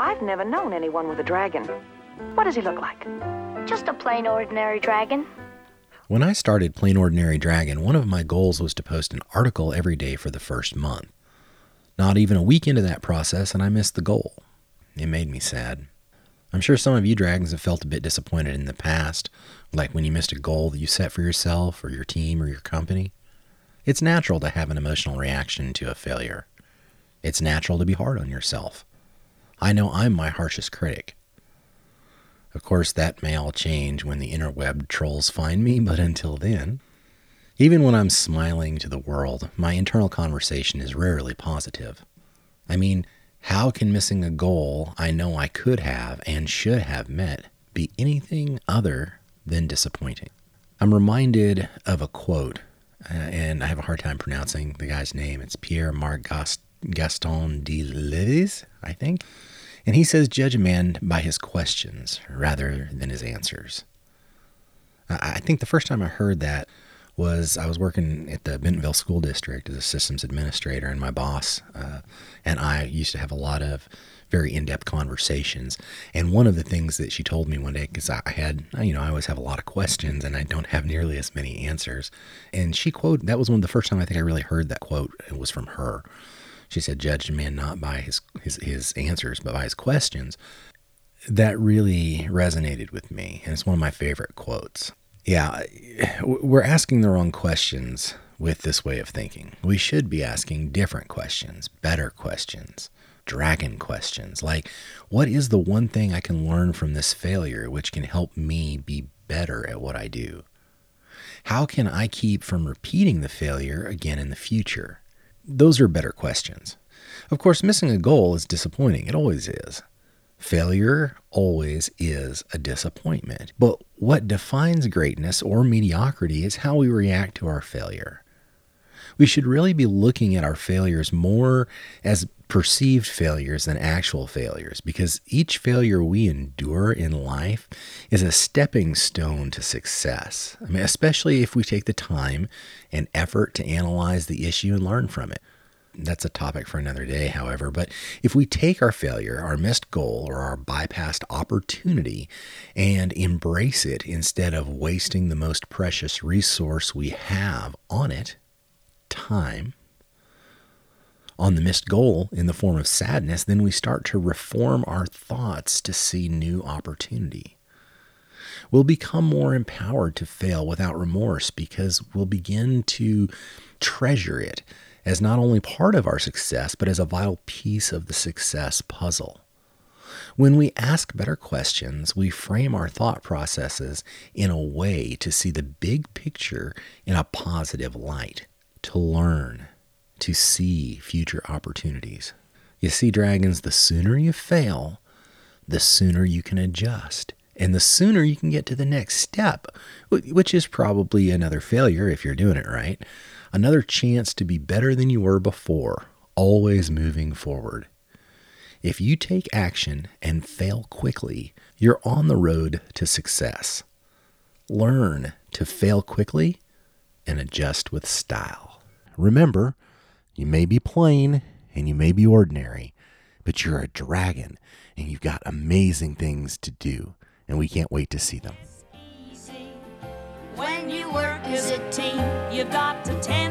I've never known anyone with a dragon. What does he look like? Just a plain ordinary dragon. When I started Plain Ordinary Dragon, one of my goals was to post an article every day for the first month. Not even a week into that process, and I missed the goal. It made me sad. I'm sure some of you dragons have felt a bit disappointed in the past, like when you missed a goal that you set for yourself or your team or your company. It's natural to have an emotional reaction to a failure. It's natural to be hard on yourself. I know I'm my harshest critic. Of course, that may all change when the interweb trolls find me, but until then, even when I'm smiling to the world, my internal conversation is rarely positive. I mean, how can missing a goal I know I could have and should have met be anything other than disappointing? I'm reminded of a quote, uh, and I have a hard time pronouncing the guy's name. It's Pierre Marc Gaston de Levis, I think. And he says, Judge a man by his questions rather than his answers. I think the first time I heard that was I was working at the Bentonville School District as a systems administrator, and my boss uh, and I used to have a lot of very in-depth conversations. And one of the things that she told me one day, because I had, you know, I always have a lot of questions and I don't have nearly as many answers. And she quote that was one of the first time I think I really heard that quote. It was from her. She said, "Judge a man not by his, his his answers, but by his questions." That really resonated with me, and it's one of my favorite quotes. Yeah, we're asking the wrong questions with this way of thinking. We should be asking different questions, better questions, dragon questions, like what is the one thing I can learn from this failure which can help me be better at what I do? How can I keep from repeating the failure again in the future? Those are better questions. Of course, missing a goal is disappointing. It always is. Failure always is a disappointment. But what defines greatness or mediocrity is how we react to our failure. We should really be looking at our failures more as perceived failures than actual failures because each failure we endure in life is a stepping stone to success. I mean, especially if we take the time and effort to analyze the issue and learn from it. That's a topic for another day, however. But if we take our failure, our missed goal, or our bypassed opportunity and embrace it instead of wasting the most precious resource we have on it, time, on the missed goal in the form of sadness, then we start to reform our thoughts to see new opportunity. We'll become more empowered to fail without remorse because we'll begin to treasure it as not only part of our success, but as a vital piece of the success puzzle. When we ask better questions, we frame our thought processes in a way to see the big picture in a positive light, to learn, to see future opportunities. You see, dragons, the sooner you fail, the sooner you can adjust. And the sooner you can get to the next step, which is probably another failure if you're doing it right, another chance to be better than you were before, always moving forward. If you take action and fail quickly, you're on the road to success. Learn to fail quickly and adjust with style. Remember, you may be plain and you may be ordinary, but you're a dragon and you've got amazing things to do, and we can't wait to see them. When you work as a team, you've got to tend